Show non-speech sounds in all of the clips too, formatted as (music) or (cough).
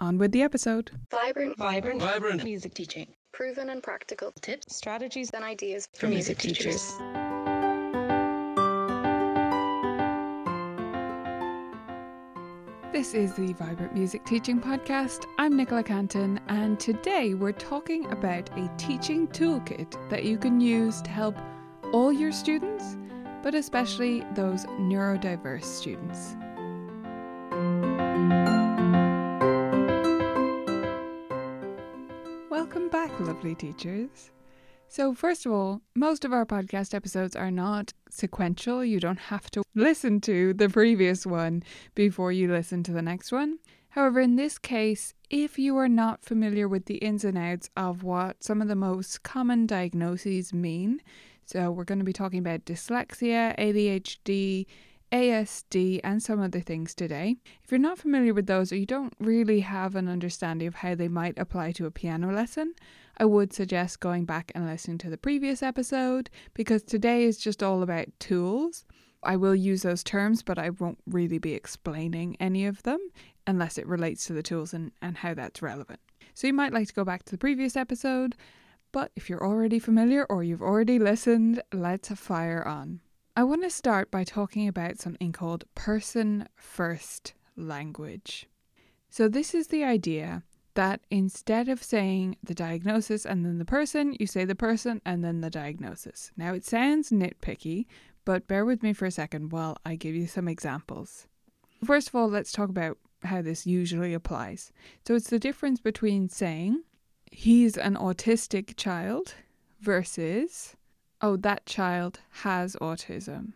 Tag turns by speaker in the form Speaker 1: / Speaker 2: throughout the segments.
Speaker 1: On with the episode.
Speaker 2: Vibrant,
Speaker 3: Vibrant, vibrant
Speaker 2: music teaching. Proven and practical
Speaker 3: tips
Speaker 2: strategies and ideas
Speaker 3: for music teachers.
Speaker 1: This is the Vibrant Music Teaching Podcast. I'm Nicola Cantan, and today we're talking about a teaching toolkit that you can use to help all your students, but especially those neurodiverse students. Lovely teachers. So, first of all, most of our podcast episodes are not sequential. You don't have to listen to the previous one before you listen to the next one. However, in this case, if you are not familiar with the ins and outs of what some of the most common diagnoses mean, so we're going to be talking about dyslexia, ADHD, ASD, and some other things today. If you're not familiar with those or you don't really have an understanding of how they might apply to a piano lesson, I would suggest going back and listening to the previous episode because today is just all about tools. I will use those terms, but I won't really be explaining any of them unless it relates to the tools and, and how that's relevant. So you might like to go back to the previous episode, but if you're already familiar or you've already listened, let's fire on. I want to start by talking about something called person first language. So, this is the idea that instead of saying the diagnosis and then the person, you say the person and then the diagnosis. Now, it sounds nitpicky, but bear with me for a second while I give you some examples. First of all, let's talk about how this usually applies. So, it's the difference between saying he's an autistic child versus oh, that child has autism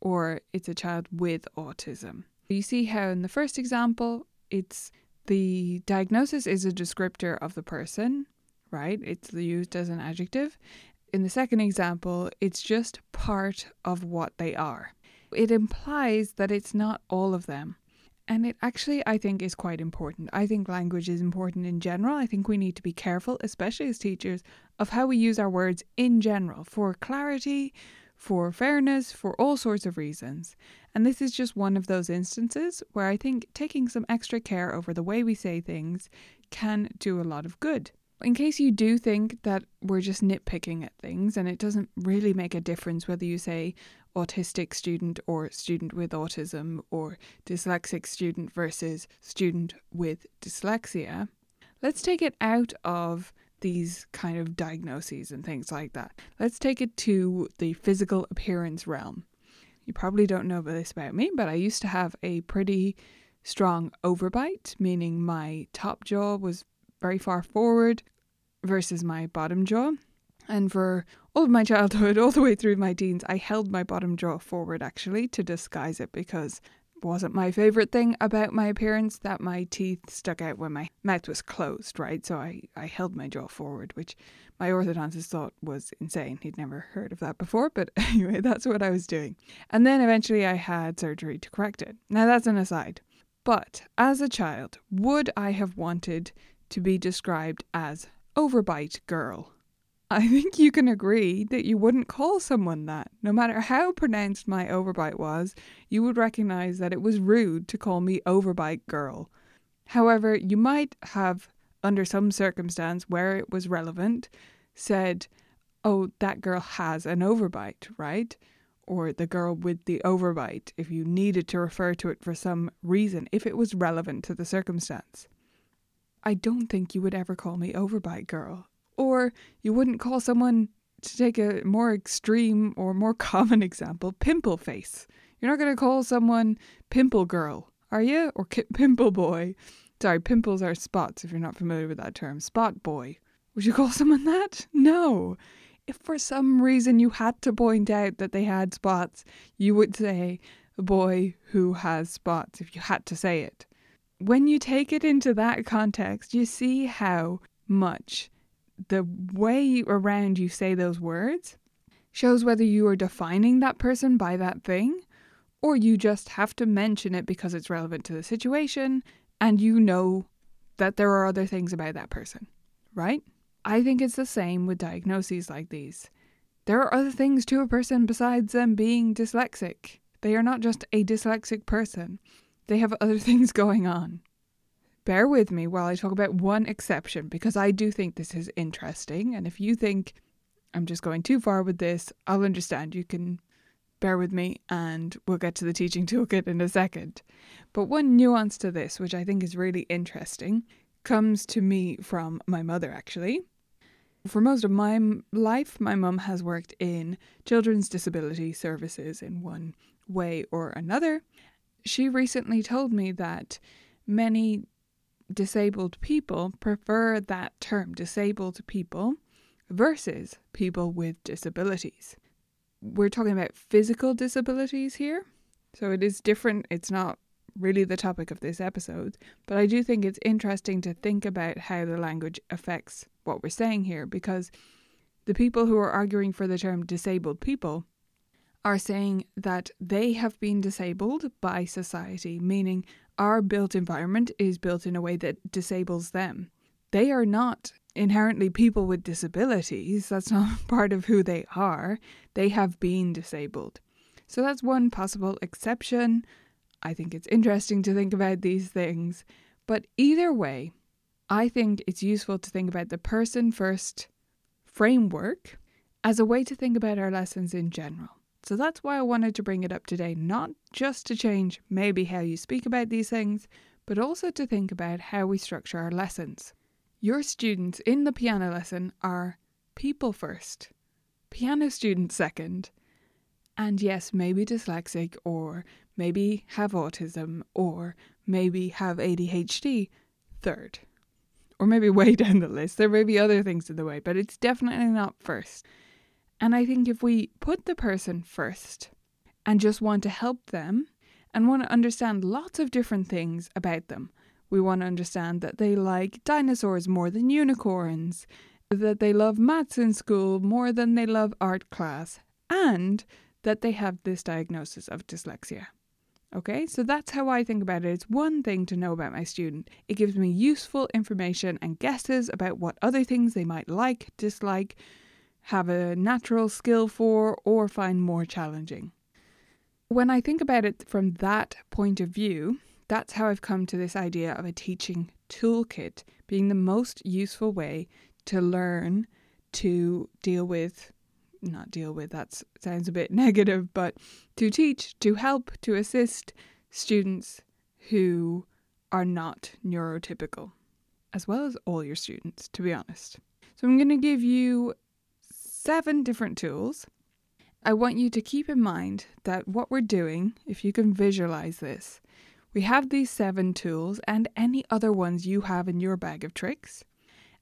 Speaker 1: or it's a child with autism. You see how in the first example, it's the diagnosis is a descriptor of the person, right? It's used as an adjective. In the second example, it's just part of what they are. It implies that it's not all of them. And it actually, I think, is quite important. I think language is important in general. I think we need to be careful, especially as teachers, of how we use our words in general for clarity, for fairness, for all sorts of reasons. And this is just one of those instances where I think taking some extra care over the way we say things can do a lot of good. In case you do think that we're just nitpicking at things and it doesn't really make a difference whether you say autistic student or student with autism or dyslexic student versus student with dyslexia, let's take it out of these kind of diagnoses and things like that. Let's take it to the physical appearance realm. You probably don't know this about me, but I used to have a pretty strong overbite, meaning my top jaw was very far forward versus my bottom jaw. And for all of my childhood, (laughs) all the way through my teens, I held my bottom jaw forward actually to disguise it because wasn't my favorite thing about my appearance that my teeth stuck out when my mouth was closed, right? So I, I held my jaw forward, which my orthodontist thought was insane. He'd never heard of that before, but (laughs) anyway, that's what I was doing. And then eventually I had surgery to correct it. Now that's an aside. But as a child, would I have wanted to be described as overbite girl? I think you can agree that you wouldn't call someone that. No matter how pronounced my overbite was, you would recognize that it was rude to call me overbite girl. However, you might have, under some circumstance where it was relevant, said, Oh, that girl has an overbite, right? Or the girl with the overbite, if you needed to refer to it for some reason, if it was relevant to the circumstance. I don't think you would ever call me overbite girl Or you wouldn't call someone, to take a more extreme or more (laughs) common example, pimple face. You're not going to call someone pimple girl, are you? Or ki- (laughs) pimple boy. Sorry, pimples are spots if you're not familiar with that term. Spot boy. Would you call (laughs) someone that? No. If for some reason you had to point out that they had spots, you would say a boy who has spots if you had to say it. When you take it into that context, you see how much the way around you say those words shows whether you are defining that person by that thing or you just have to mention it because it's relevant to the situation and you know that there are other things about that person, right? I think it's the same with diagnoses like these. There are other things to a person besides them being dyslexic. They are not just a dyslexic person, they have other (laughs) things going on. Bear with me while I talk about one exception because I do think this is interesting. And if you think I'm just going too far with this, I'll understand. You can bear with me and we'll get to the teaching (laughs) toolkit in a second. But one nuance to this, which I think is really interesting, comes to me from my mother actually. For most of my life, my mum has worked in children's disability services in one way or another. She recently told me that many disabled people prefer that term, disabled people, versus people with disabilities. We're talking about physical disabilities here, so it is different. It's not really the topic of this episode, but I do think it's interesting to think about how the language affects what we're saying here because the people who are arguing for the term disabled people are saying that they have been disabled by society, meaning our built environment is built in a way that disables them. They are not inherently people with disabilities, that's not (laughs) part of who they are. They have been disabled. So that's one possible exception. I think it's interesting to think about these things. But either way, I think it's useful to think about the person first framework as a way to think about our lessons in general. So that's why I wanted to bring it up today, not just to change maybe how you speak about these things, but also to think about how we structure our lessons. Your students in the piano lesson are people first, piano students second, and yes, maybe dyslexic, or maybe have autism, or maybe have ADHD third. Or maybe (laughs) way down the list. There may be other things in the way, but it's definitely not first. And I think if we put the person first and just want to help them and want to understand lots of different things about them, we want to understand that they like dinosaurs more than unicorns, that they love maths in school more than they love art class, and that they have this diagnosis of dyslexia. Okay, so that's how I think about it. It's one thing to know about my student. It gives me useful information and guesses about what other things they might like, dislike, have a natural skill for, or find more challenging. When I think about it from that point of view, that's how I've come to this idea of a teaching toolkit being the most useful way to learn to deal with, not deal with, that sounds a bit (laughs) negative, but to teach, to help, to assist students who are not neurotypical, as well as all your students, to be honest. So I'm going to give you seven different tools. I want you to keep in mind that what we're doing, if you can visualize this, we have these seven tools and any other ones you have in your bag of tricks.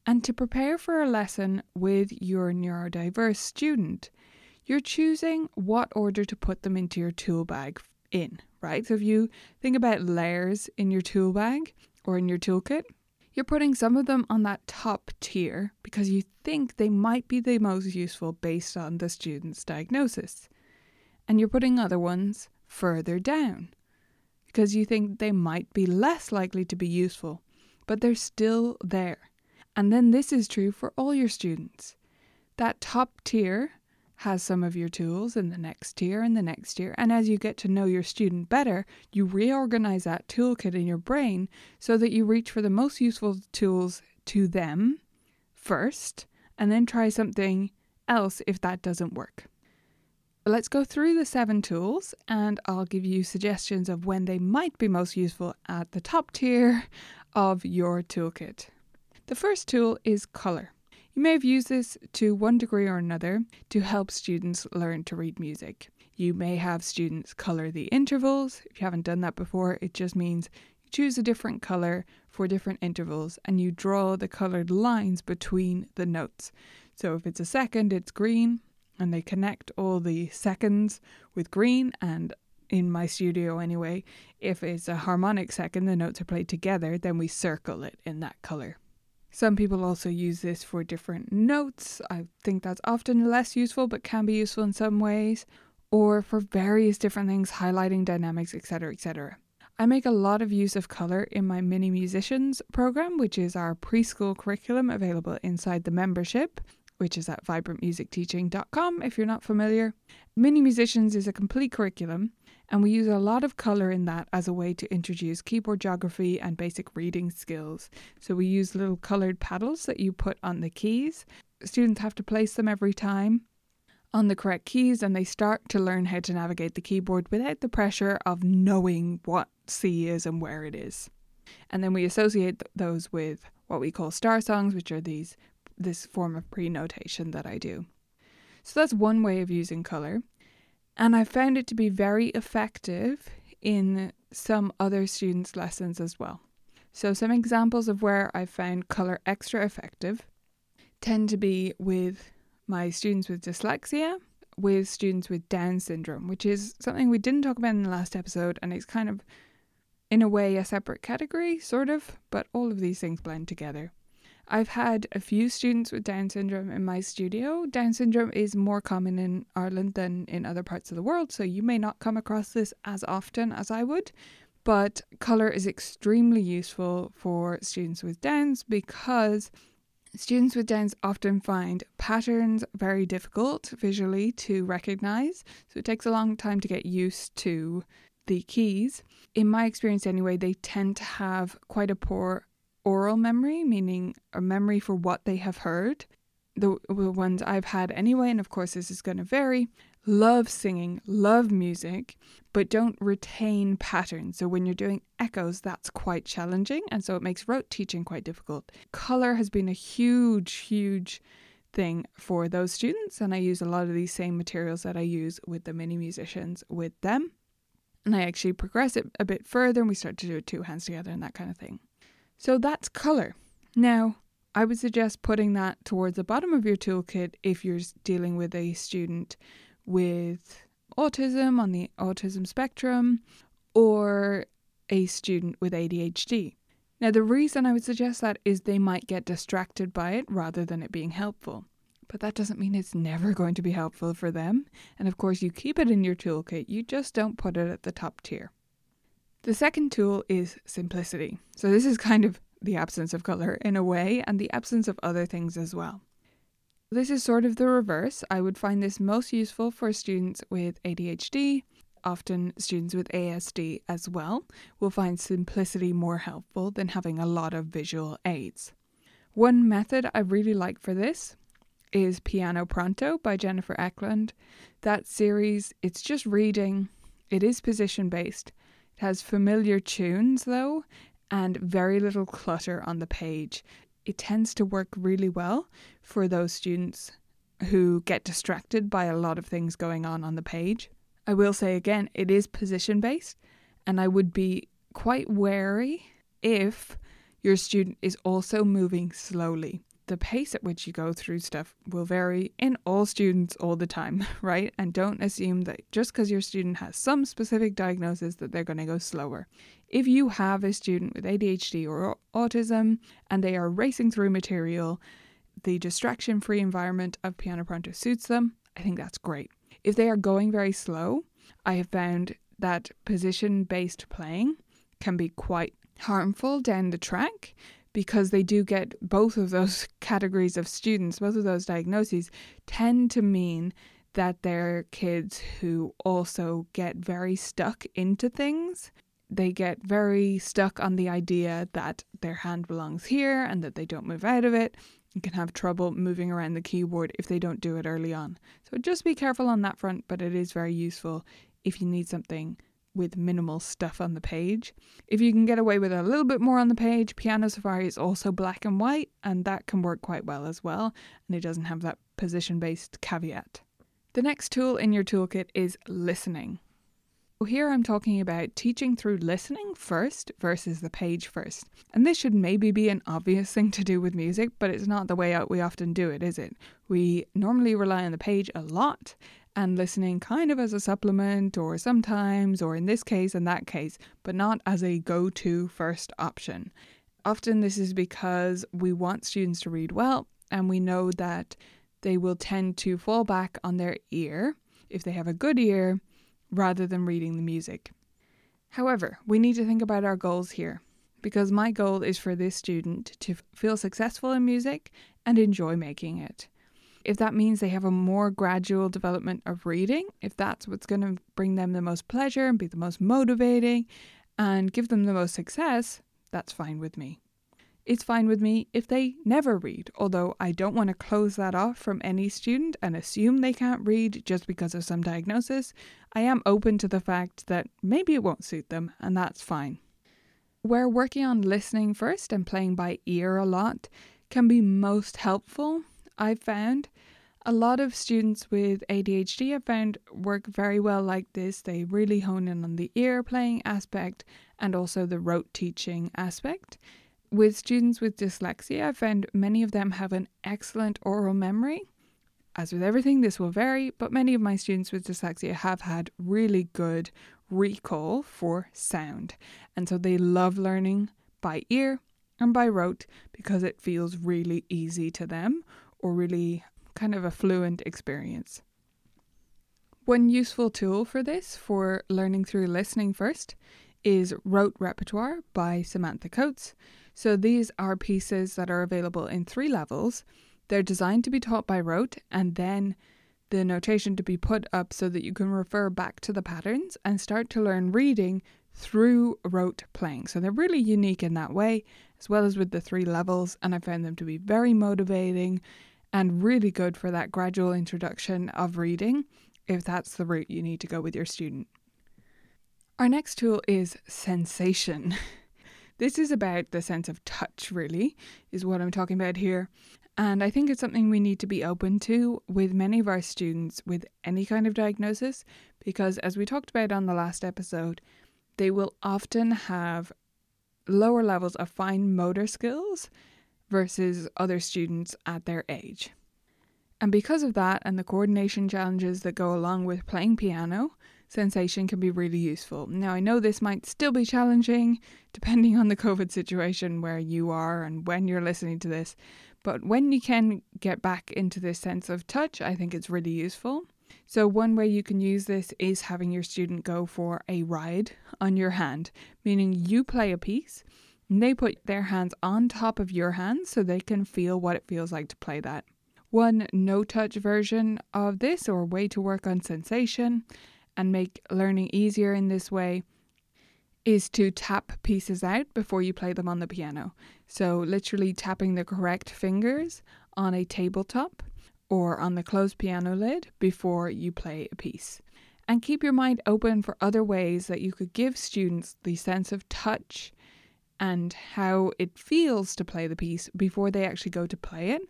Speaker 1: And to prepare for a lesson with your neurodiverse student, you're choosing what order to put them into your tool bag in, right? So if you think about layers in your tool bag or in your toolkit, you're putting some of them on that top tier because you think they might be the most useful based on the student's diagnosis. And you're putting other ones further down because you think they might be less likely to be useful, but they're still there. And then this is true for all your students. That top tier has some of your tools in the next tier and the next tier. And as you get to know your student better, you reorganize that toolkit in your brain so that you reach for the most useful tools to them first and then try something else if that doesn't work. Let's go through the seven tools and I'll give you suggestions of when they might be most useful at the top tier of your toolkit. The first tool is color. You may have used this to one degree or another to help students learn to read music. You may have students colour the intervals. If you haven't done that before, it just means you choose a different colour for different intervals and you draw the coloured lines between the notes. So if it's a second, it's green, and they connect all the seconds with green. And in my studio, anyway, if it's a harmonic second, the notes are played together, then we circle it in that colour. Some people also use this for different notes. I think that's often less useful, but can be useful in some ways, or for various different things, highlighting dynamics, etc., etc. I make a lot of use of colour in my Mini Musicians program, which is our preschool curriculum available inside the membership which is at vibrantmusicteaching.com if you're not familiar. Mini Musicians is a complete curriculum, and we use a lot of colour in that as a way to introduce keyboard geography and basic reading skills. So we use little coloured paddles that you put on the keys. Students have to place them every time on the correct keys and they start to learn how to navigate the keyboard without the pressure of knowing what C is and where it is. And then we associate th- those with what we call star songs, which are these this form of pre-notation that I do. So that's one way of using color. And I found it to be very effective in some other students' lessons as well. So some examples of where I found color extra effective tend to be with my students with dyslexia, with students with Down syndrome, which is something we didn't talk about in the last episode, and it's kind of, in a way, a separate category, sort of, but all of these things blend together. I've had a few students with Down syndrome in my studio. Down syndrome is more common in Ireland than in other parts of the world, so you may not come across this as often as I would. But colour is extremely useful for students with Downs because students with Downs often find patterns very difficult visually to recognise. So it takes a long time to get used to the keys. In my experience, anyway, they tend to have quite a poor aural memory, meaning a memory for what they have heard. The, the ones I've had anyway, and of course this is going to vary, love singing, love music, but don't retain patterns. So when you're doing echoes, that's quite challenging, and so it makes rote teaching quite difficult. Color has been a huge, huge thing for those students, and I use a lot of these same materials that I use with the mini musicians with them. And I actually progress it a bit further, and we start to do two hands together and that kind of thing. So that's colour. Now, I would suggest putting that towards the bottom of your toolkit if you're dealing with a student with autism on the autism spectrum or a student with ADHD. Now, the reason I would suggest that is they might get distracted by it rather than it being helpful. But that doesn't mean it's never going to be helpful for them. And of course, you keep it in your toolkit, you just don't put it at the top tier. The second tool is simplicity. So, this is kind of the absence of colour in a way, and the absence of other things as well. This is sort of the reverse. I would find this most useful for students with ADHD. Often, students with ASD as well will find simplicity more helpful than having a lot of visual aids. One method I really like for this is Piano Pronto by Jennifer Eklund. That series, it's just reading, it is position based, it has familiar tunes though, and very little clutter on the page. It tends to work really well for those students who get distracted by a lot of things going on on the page. I will say again, it is position based, and I would be quite wary if your student is also moving slowly the pace at which you go through stuff will vary in all students all the time, (laughs) right? And don't assume that just because your student has some specific diagnosis that they're going to go slower. If you have a student with ADHD or autism and they are racing through material, the distraction free environment of Piano Pronto suits them. I think that's great. If they are going very slow, I have found that position based playing can be quite harmful down the track because they do get both of those (laughs) categories of students, both of those diagnoses tend to mean that they're kids who also get very stuck into things. They get very stuck on the idea that their hand belongs here and that they don't move out of it and can have trouble moving around the keyboard if they don't do it early on. So just be careful on that front, but it is very useful if you need something with minimal stuff on the page. If you can get away with a little bit more on the page, Piano Safari is also black and white, and that can work quite well as well, and it doesn't have that position based caveat. The next tool in your toolkit is listening. Here I'm talking about teaching through listening first versus the page first. And this should maybe be an obvious thing to do with music, but it's not the way we often do it, is it? We normally rely on the page a lot and listening kind of as a supplement or sometimes, or in this case and that case, but not as a go to first option. Often this is because we want students to read well and we know that they will tend to fall back on their ear if they have a good ear rather than reading the music. However, we need to think about our goals here because my goal is for this student to feel successful in music and enjoy making it. If that means they have a more gradual development of reading, if that's what's going to bring them the most pleasure and be the most motivating and give them the most success, that's fine with me. It's fine with me if they never read, although I don't want to close that off from any student and assume they can't read just because of some diagnosis. I am open to the fact that maybe it won't suit them, and that's fine. Where working on listening first and playing by ear a lot can be most helpful, I've found. A lot of students with ADHD I've found work very well like this. They really hone in on the ear playing aspect and also the rote teaching aspect. With students with dyslexia, I found many of them have an excellent aural memory. As with everything, this will vary, but many of my students with dyslexia have had really good recall for sound. And so they love learning by ear and by rote because it feels really easy to them or really kind of a fluent experience. One useful tool for this, for learning through listening first, is Rote Repertoire by Samantha Coates. So these are pieces that are available in three levels. They're designed to be taught by rote and then the notation to be put up so that you can refer back to the patterns and start to learn reading through rote playing. So they're really unique in that way, as well as with the three levels, and I found them to be very motivating and really good for that gradual introduction of reading if that's the route you need to go with your student. Our next tool is sensation. (laughs) This is about the sense of touch, really, is what I'm talking about here. And I think it's something we need to be open to with many of our students with any kind of diagnosis, because as we talked about on the last episode, they will often have lower levels of fine motor skills versus other students at their age. And because of that and the coordination challenges that go along with playing piano, sensation can be really useful. Now, I know this might still be challenging depending on the COVID situation where you are and when you're listening to this, but when you can get back into this sense of touch, I think it's really useful. So, one way you can use this is having your student go for a ride on your hand, meaning you play a piece and they put their hands on top of your hands so they can feel what it feels like to play that. One no touch version of this, or way to work on sensation, and make learning easier in this way is to tap pieces out before you play them on the piano. So, literally tapping the correct fingers on a tabletop or on the closed piano lid before you play a piece. And keep your mind open for other ways that you could give students the sense of touch and how it feels to play the piece before they actually go to play it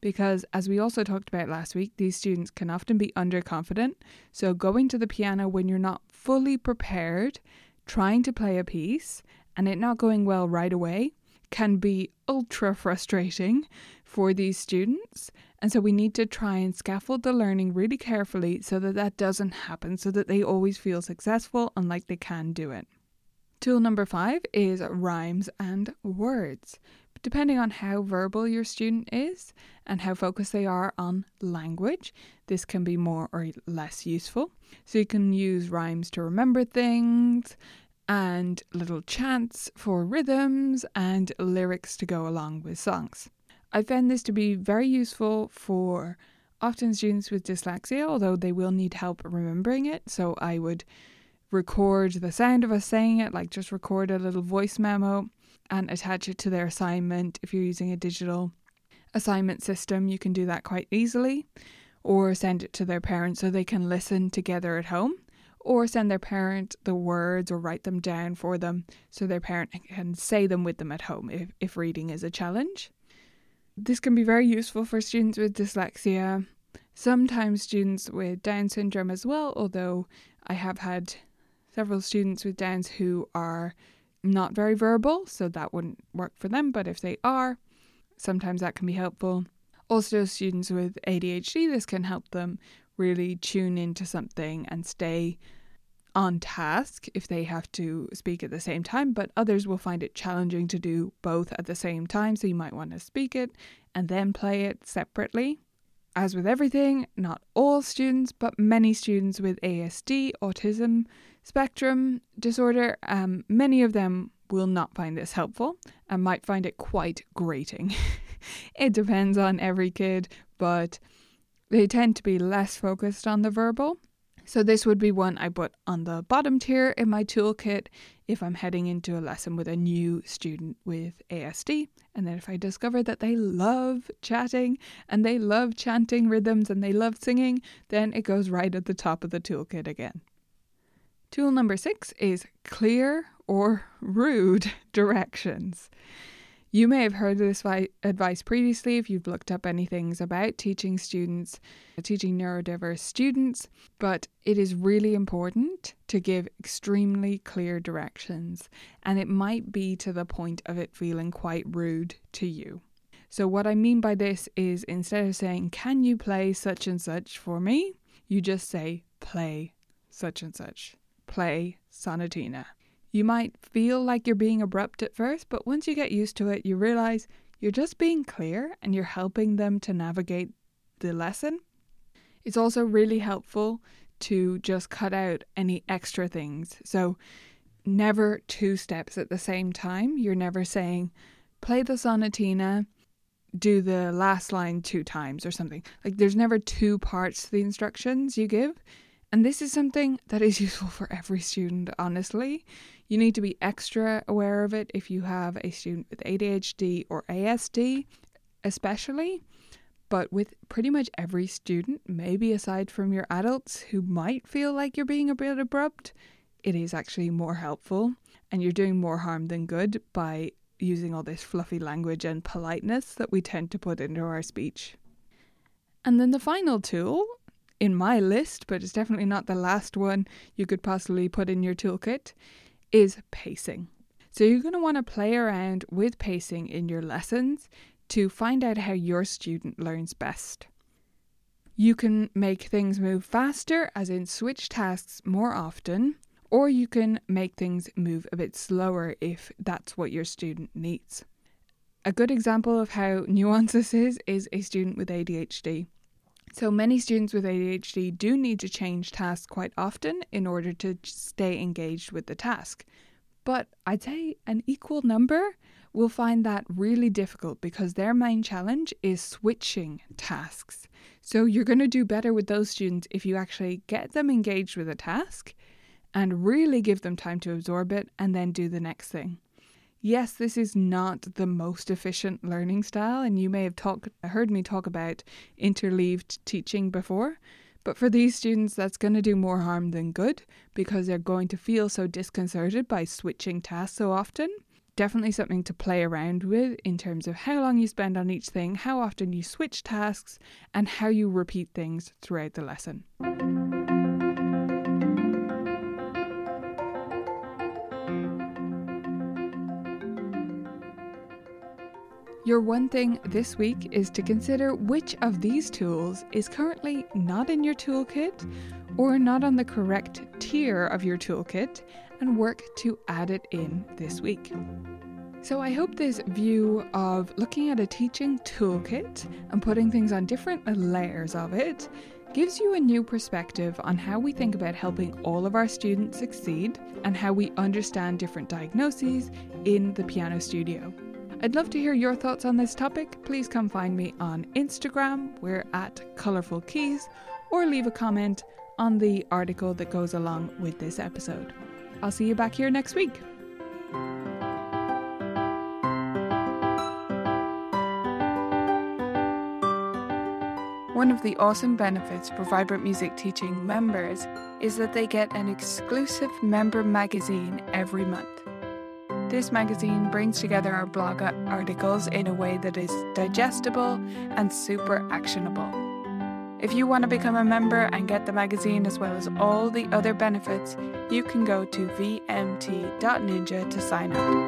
Speaker 1: because, as we also talked about last week, these students can often be underconfident. So, going to the piano when you're not fully prepared, trying to play a piece, and it not going well right away can be ultra frustrating for these students. And so, we need to try and scaffold the learning really carefully so that that doesn't happen, so that they always feel successful and like they can do it. Tool number five is rhymes and words depending on how verbal your student is and how focused they are on language, this can be more or less useful. So you can use rhymes to remember things and little chants for rhythms and lyrics to go along with songs. I found this to be very useful for often students with dyslexia, although they will need help remembering it. So I would record the sound of us saying it, like just record a little voice memo and attach it to their assignment. If you're using a digital assignment system, you can do that quite easily, or send it to their parents so they can listen together at home. or send their parent the words or write them down for them so their parent can say them with them at home if, if reading is a challenge. This can be very useful for students with dyslexia, sometimes students with Down syndrome as well, although I have had several students with Downs who are not very verbal, so that wouldn't work for them, but if they are, sometimes that can be helpful. Also, students with ADHD, this can help them really tune into something and stay on task if they have to speak at the same time, but others will find it challenging to do both at the same time, so you might want to speak it and then play it separately. As with everything, not all students, but many students with ASD, autism spectrum disorder, um, many of them will not find this helpful and might find it quite grating. (laughs) it depends on every kid, but they tend to be less focused on the verbal. So, this would be one I put on the bottom tier in my toolkit if I'm heading into a lesson with a new student with ASD. And then, if I discover that they love chatting and they love chanting rhythms and they love singing, then it goes right at the top of the toolkit again. Tool number six is clear or rude (laughs) directions. You may have heard this advice previously if you've looked up any things about teaching students, teaching neurodiverse students, but it is really important to give extremely clear directions, and it might be to the point of it feeling quite rude to you. So, what I mean by this is instead of saying, Can you play such and such for me? you just say, Play such and such. Play sonatina. You might feel like you're being abrupt at first, but once you get used to it, you realize you're just being clear and you're helping them to navigate the lesson. It's also really helpful to just cut out any extra things. So, never two steps at the same time. You're never saying, play the sonatina, do the last line two times or something. Like, there's never two parts to the instructions you give. And this is something that is (laughs) useful for every student, honestly. You need to be extra aware of it if you have a student with ADHD or ASD, especially. But with pretty much every student, maybe aside from your adults who might feel like you're being a bit abrupt, it is actually more helpful and you're doing more harm than good by using all this fluffy language and politeness that we tend to put into our speech. And then the final tool in my list, but it's definitely not the last one you could possibly put in your toolkit, is pacing. So you're going to want to play around with pacing in your lessons to find out how your student learns best. You can make things move faster, as in switch tasks more often, or you can make things move a bit slower if that's what your student needs. A good example of how nuanced this is (laughs) is a student with ADHD. So many students with ADHD do need to change tasks quite often in order to stay engaged with the task. But I'd say an equal number will find that really difficult because their main challenge is switching tasks. So you're going to do better with those students if you actually get them engaged with a task and really give them time to absorb it and then do the next thing. Yes, this is not the most efficient learning style, and you may have heard me talk about interleaved teaching before. But for these students, that's going to do more harm than good because they're going to feel so disconcerted by switching tasks so often. Definitely something to play around with in terms of how long you spend on each thing, how often you switch tasks, and how you repeat things throughout the lesson. Your one thing this week is to consider which of these tools is currently not in your toolkit or not on the correct tier of your toolkit and work to add it in this week. So, I hope this view of looking at a teaching toolkit and putting things on different layers of it gives you a new perspective on how we think about helping all of our students succeed and how we understand different diagnoses in the piano studio. I'd love to hear your thoughts on this topic. Please come find me on Instagram. We're at Colourful Keys, or leave a comment on the article that goes along with this episode. I'll see you back here next week. One of the awesome benefits for Vibrant Music Teaching members is that they get an exclusive member magazine every month. This magazine brings together our blog articles in a way that is digestible and super actionable. If you want to become a member and get the magazine as well as all the other benefits, you can go to vmt.ninja to sign up.